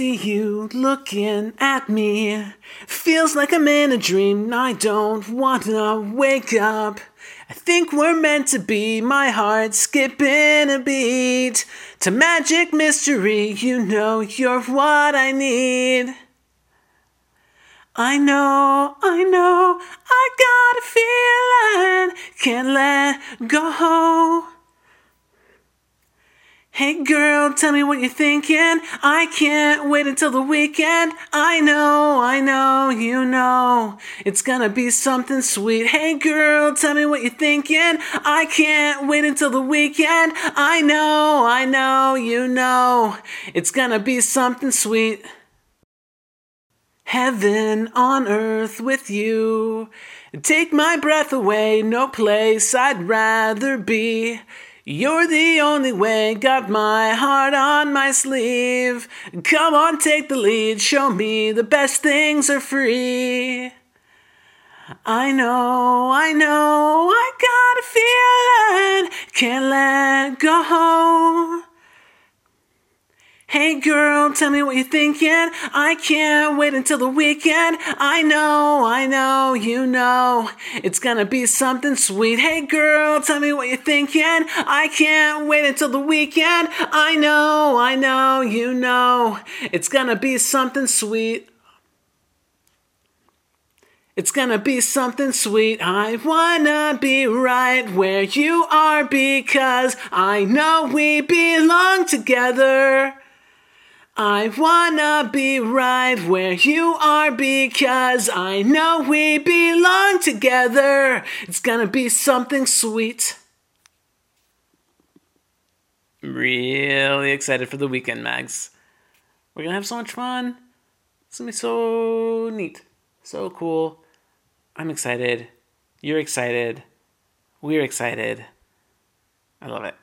See you looking at me. Feels like I'm in a dream. I don't wanna wake up. I think we're meant to be. My heart skipping a beat. To magic mystery, you know you're what I need. I know, I know, I got a feeling. Can't let go. Hey girl, tell me what you're thinking. I can't wait until the weekend. I know, I know, you know. It's gonna be something sweet. Hey girl, tell me what you're thinking. I can't wait until the weekend. I know, I know, you know. It's gonna be something sweet. Heaven on earth with you. Take my breath away, no place I'd rather be. You're the only way, got my heart on my sleeve. Come on, take the lead, show me the best things are free. I know, I know, I got a feeling, can't let go. Hey girl, tell me what you're thinking. I can't wait until the weekend. I know, I know, you know. It's gonna be something sweet. Hey girl, tell me what you're thinking. I can't wait until the weekend. I know, I know, you know. It's gonna be something sweet. It's gonna be something sweet. I wanna be right where you are because I know we belong together. I wanna be right where you are because I know we belong together. It's gonna be something sweet. Really excited for the weekend, Mags. We're gonna have so much fun. It's gonna be so neat, so cool. I'm excited. You're excited. We're excited. I love it.